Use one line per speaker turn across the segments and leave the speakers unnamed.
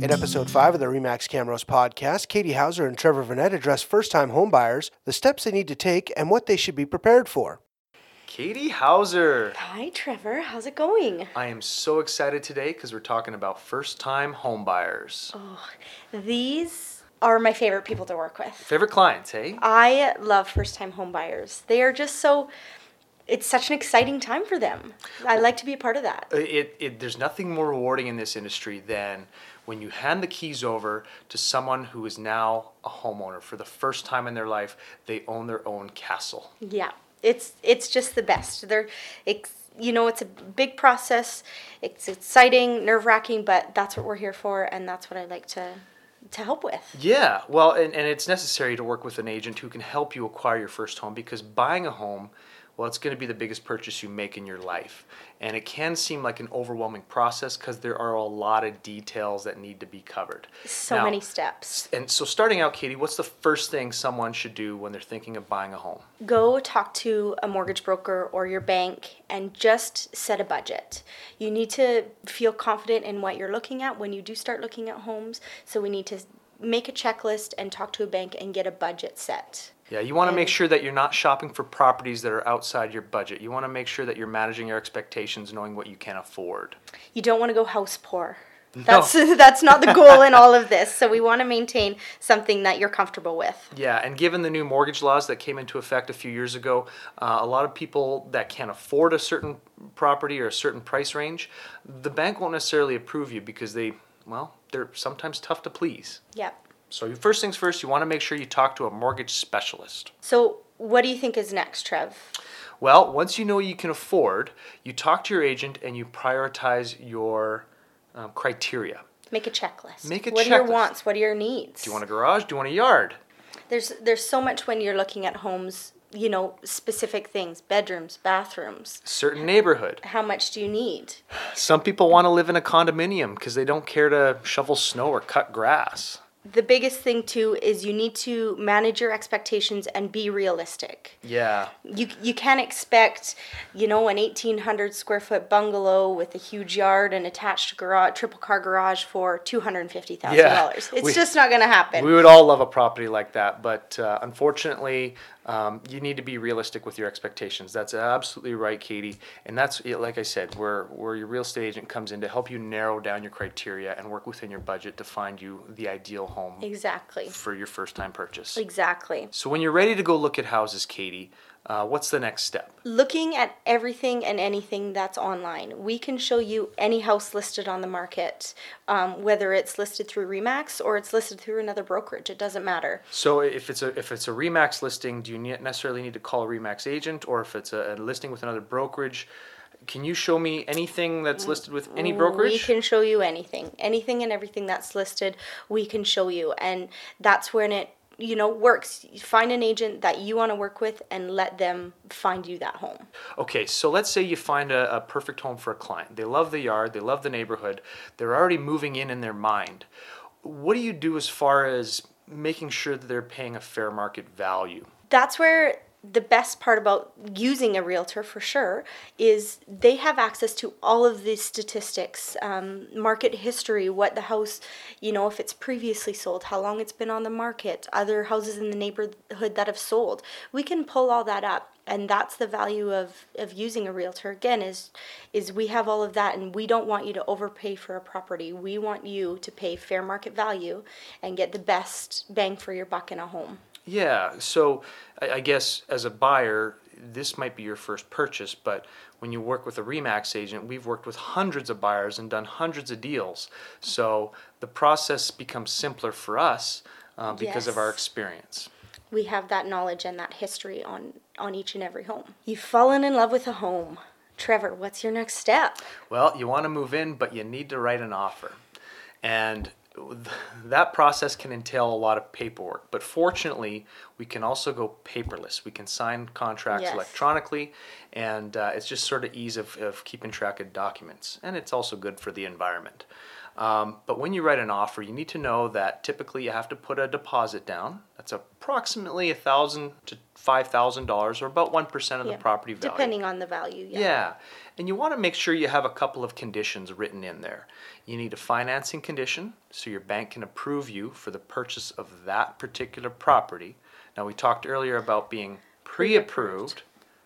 In episode 5 of the Remax Camrose podcast, Katie Hauser and Trevor Vanette address first time homebuyers, the steps they need to take, and what they should be prepared for.
Katie Hauser.
Hi, Trevor. How's it going?
I am so excited today because we're talking about first time homebuyers.
Oh, these are my favorite people to work with.
Favorite clients, hey?
I love first time homebuyers. They are just so it's such an exciting time for them. I like to be a part of that.
It, it, there's nothing more rewarding in this industry than when you hand the keys over to someone who is now a homeowner for the first time in their life. They own their own castle.
Yeah. It's it's just the best. They're it's you know, it's a big process. It's exciting, nerve-wracking, but that's what we're here for and that's what I like to to help with.
Yeah, well, and, and it's necessary to work with an agent who can help you acquire your first home because buying a home, well, it's going to be the biggest purchase you make in your life. And it can seem like an overwhelming process because there are a lot of details that need to be covered.
So
Now,
many steps.
And so, starting out, Katie, what's the first thing someone should do when they're thinking of buying a home?
go talk to a mortgage broker or your bank and just set a budget. You need to feel confident in what you're looking at when you do start looking at homes. So we need to make a checklist and talk to a bank and get a budget set.
Yeah, you want to make sure that you're not shopping for properties that are outside your budget. You want to make sure that you're managing your expectations, knowing what you can afford.
You don't want to go house poor. That's that's not the goal in all of this. So we want to maintain something that you're comfortable with.
Yeah, and given the new mortgage laws that came into effect a few years ago, uh, a lot of people that can't afford a certain property or a certain price range, the bank won't necessarily approve you because they, well, they're sometimes tough to please.
Yep.
So, first things first, you want to make sure you talk to a mortgage specialist.
So what do you think is next, Trev?
Well, once you know you can afford, you talk to your agent and you prioritize your um, criteria.
Make a checklist.
Make a checklist.
What are your wants? What are your needs?
Do you want a garage? Do you want a yard?
There's there's so much when you're looking at homes, you know, specific things, bedrooms, bathrooms.
Certain neighborhood.
How much do you need?
Some people want to live in a condominium because they don't care to shovel snow or cut grass.
The biggest thing too is you need to manage your expectations and be realistic.
Yeah.
You you can't expect, you know, an 1800 square foot bungalow with a huge yard and attached garage, triple car garage for $250,000.
Yeah,
It's
we-
just not going to happen.
We would all love a property like that, but uh, unfortunately, um, you need to be realistic with your expectations. That's absolutely right, Katie. And that's, like I said, where, where your real estate agent comes in to help you narrow down your criteria and work within your budget to find you the ideal home
exactly.
for your first time purchase.
Exactly.
So when you're ready to go look at houses, Katie, uh, what's the next step?
looking at everything and anything that's online. We can show you any house listed on the market, um, whether it's listed through Remax or it's listed through another brokerage. It doesn't matter.
So if it's a if it's a Remax listing, do you necessarily need to call a Remax agent, or if it's a, a listing with another brokerage, can you show me anything that's listed with any brokerage?
We can show you anything, anything and everything that's listed. We can show you, and that's when it you know works. Find an agent that you want to work with and let them find you that home.
Okay, so let's say you find a, a perfect home for a client. They love the yard, they love the neighborhood, they're already moving in in their mind. What do you do as far as making sure that they're paying a fair market value?
that's where the best part about using a realtor for sure is they have access to all of the statistics um, market history what the house you know if it's previously sold how long it's been on the market other houses in the neighborhood that have sold. We can pull all that up and that's the value of, of using a realtor. Again is is we have all of that and we don't want you to overpay for a property. We want you to pay fair market value and get the best bang for your buck in a home
Yeah, so I, I guess as a buyer, this might be your first purchase, but when you work with a Remax agent, we've worked with hundreds of buyers and done hundreds of deals. So the process becomes simpler for us uh, because of our experience.
we have that knowledge and that history on on each and every home. You've fallen in love with a home. Trevor, what's your next step?
Well, you want to move in, but you need to write an offer. And that process can entail a lot of paperwork. But fortunately, we can also go paperless. We can sign contracts
Yes.
electronically, and uh, it's just sort of ease of, of keeping track of documents. And it's also good for the environment. Um, but when you write an offer, you need to know that typically you have to put a deposit down. That's approximately a thousand to five thousand dollars, or about one percent of
Yeah,
the property value.
Depending on the value, yeah.
Yeah. And you want to make sure you have a couple of conditions written in there. You need a financing condition so your bank can approve you for the purchase of that particular property. Now, we talked earlier about being pre approved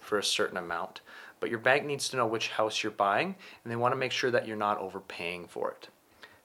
for a certain amount, but your bank needs to know which house you're buying and they want to make sure that you're not overpaying for it.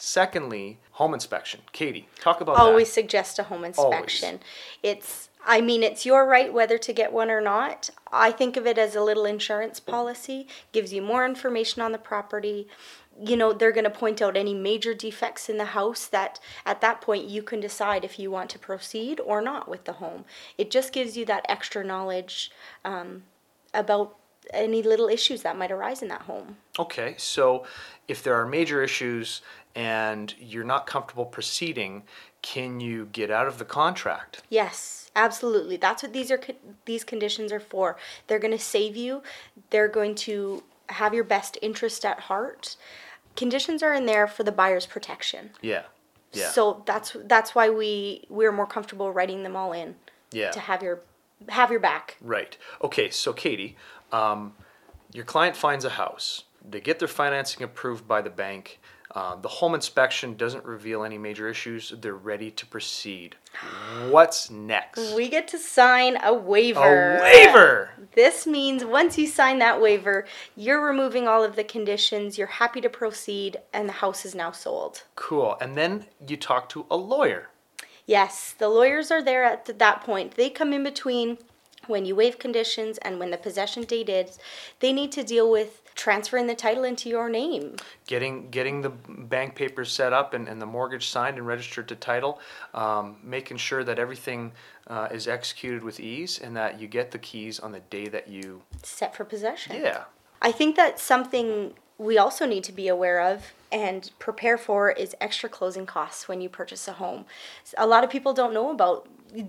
Secondly, home inspection. Katie, talk about
Always
that.
suggest a home inspection. It's, I mean, it's your right whether to get one or not. I think of it as a little insurance policy, gives you more information on the property. You know, they're going to point out any major defects in the house that at that point you can decide if you want to proceed or not with the home. It just gives you that extra knowledge um, about any little issues that might arise in that home.
Okay, so if there are major issues and you're not comfortable proceeding, can you get out of the contract?
Yes, absolutely. That's what these are. These conditions are for. They're going to save you. They're going to have your best interest at heart. Conditions are in there for the buyer's protection.
Yeah. Yeah.
So that's that's why we we're more comfortable writing them all in
yeah.
to have your have your back.
Right. Okay, so Katie, um, your client finds a house. They get their financing approved by the bank. Uh, the home inspection doesn't reveal any major issues. They're ready to proceed. What's next?
We get to sign a waiver.
a waiver.
This means once you sign that waiver, you're removing all of the conditions, you're happy to proceed, and the house is now sold.
Cool. And then you talk to a lawyer.
Yes, the lawyers are there at that point. They come in between when you waive conditions and when the possession date is. They need to deal with transferring the title into your name.
getting getting the bank papers set up and, and the mortgage signed and registered to title, um, making sure that everything uh, is executed with ease and that you get the keys on the day that you.
Set for possession.
Yeah.
I think that's something we also need to be aware of and prepare for is extra closing costs when you purchase a home. A lot of people don't know about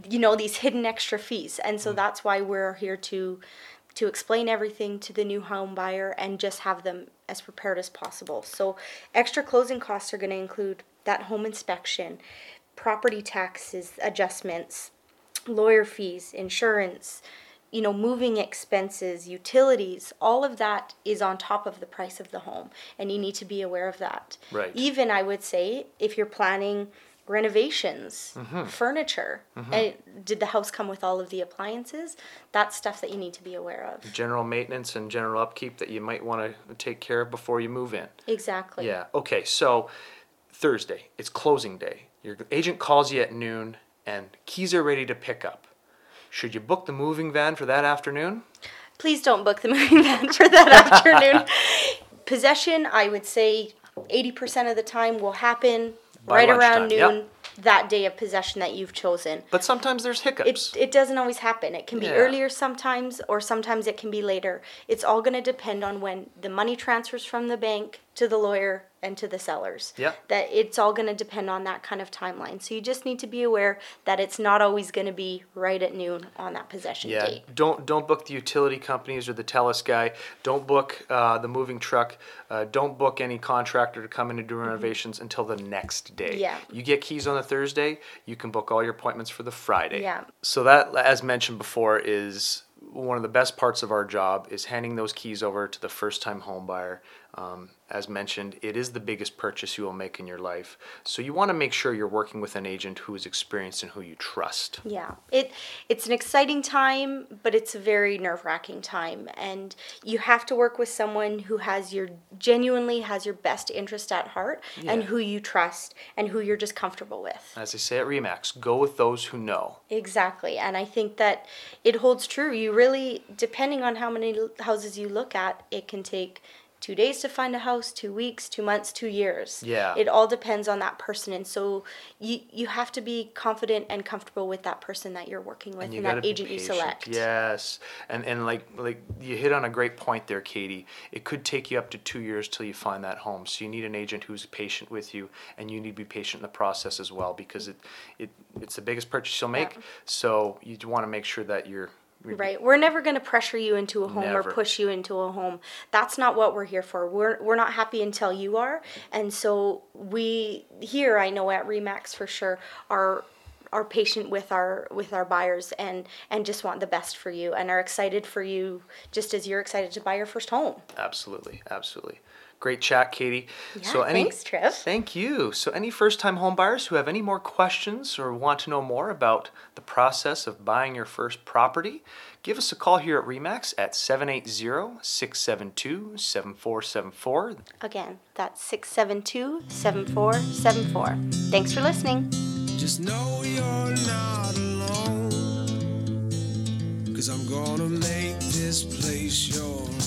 you know these hidden extra fees and so mm. that's why we're here to to explain everything to the new home buyer and just have them as prepared as possible. So extra closing costs are going to include that home inspection, property taxes adjustments, lawyer fees, insurance, you know, moving expenses, utilities, all of that is on top of the price of the home. And you need to be aware of that.
Right.
Even, I would say, if you're planning renovations, mm-hmm. furniture, and did the house come with all of the appliances? That's stuff that you need to be aware of.
General maintenance and general upkeep that you might want to take care of before you move in.
Exactly.
Yeah. Okay. So Thursday, it's closing day. Your agent calls you at noon, and keys are ready to pick up. Should you book the moving van for that afternoon?
Please don't book the moving van for that afternoon. Possession, I would say 80% of the time will happen Right around
lunchtime, yep.
noon that day of possession that you've chosen.
But sometimes there's hiccups.
It, it doesn't always happen. It can be
Yeah.
earlier sometimes, or sometimes it can be later. It's all going to depend on when the money transfers from the bank to the lawyer and to the sellers.
Yep.
That it's all going to depend on that kind of timeline. So you just need to be aware that it's not always going to be right at noon on that possession
Yeah,
date.
don't don't book the utility companies or the Telus guy. Don't book uh, the moving truck. Uh, don't book any contractor to come in and do renovations until the next day.
Mm-hmm. Yeah.
You get keys on the Thursday. You can book all your appointments for the Friday.
Yeah.
So that, as mentioned before, is one of the best parts of our job is handing those keys over to the first-time home buyer. Um, as mentioned, it is the biggest purchase you will make in your life. So you want to make sure you're working with an agent who is experienced and who you trust.
Yeah, it it's an exciting time, but it's a very nerve wracking time, and you have to work with someone who has your genuinely has your best interest at heart, and who you trust, and who you're just comfortable with.
As they say at Remax, go with those who know.
Exactly, and I think that it holds true. You really, depending on how many houses you look at, it can take two days to find a house, two weeks, two months, two years.
Yeah.
It all depends on that person, and so you you have to be confident and comfortable with that person that you're working with, and,
gotta
that agent you select.
Yes, and and like like you hit on a great point there, Katie. It could take you up to two years till you find that home. So you need an agent who's patient with you, and you need to be patient in the process as well because it it it's the biggest purchase you'll make.
Yeah.
So you want to make sure that you're
Right. We're never going to pressure you into a home
Never.
or push you into a home. That's not what we're here for. We're we're not happy until you are. Mm-hmm. And so we here I know at Remax for sure are are patient with our with our buyers and and just want the best for you and are excited for you just as you're excited to buy your first home.
Absolutely, absolutely. Great chat, Katie.
Yeah, thanks, Trev.
Thank you. So, any first-time home buyers who have any more questions or want to know more about the process of buying your first property, give us a call here at Remax at 780-672-7474.
Again, that's 672-7474. Thanks for listening.
Just know you're not alone. Cause I'm gonna make this place yours.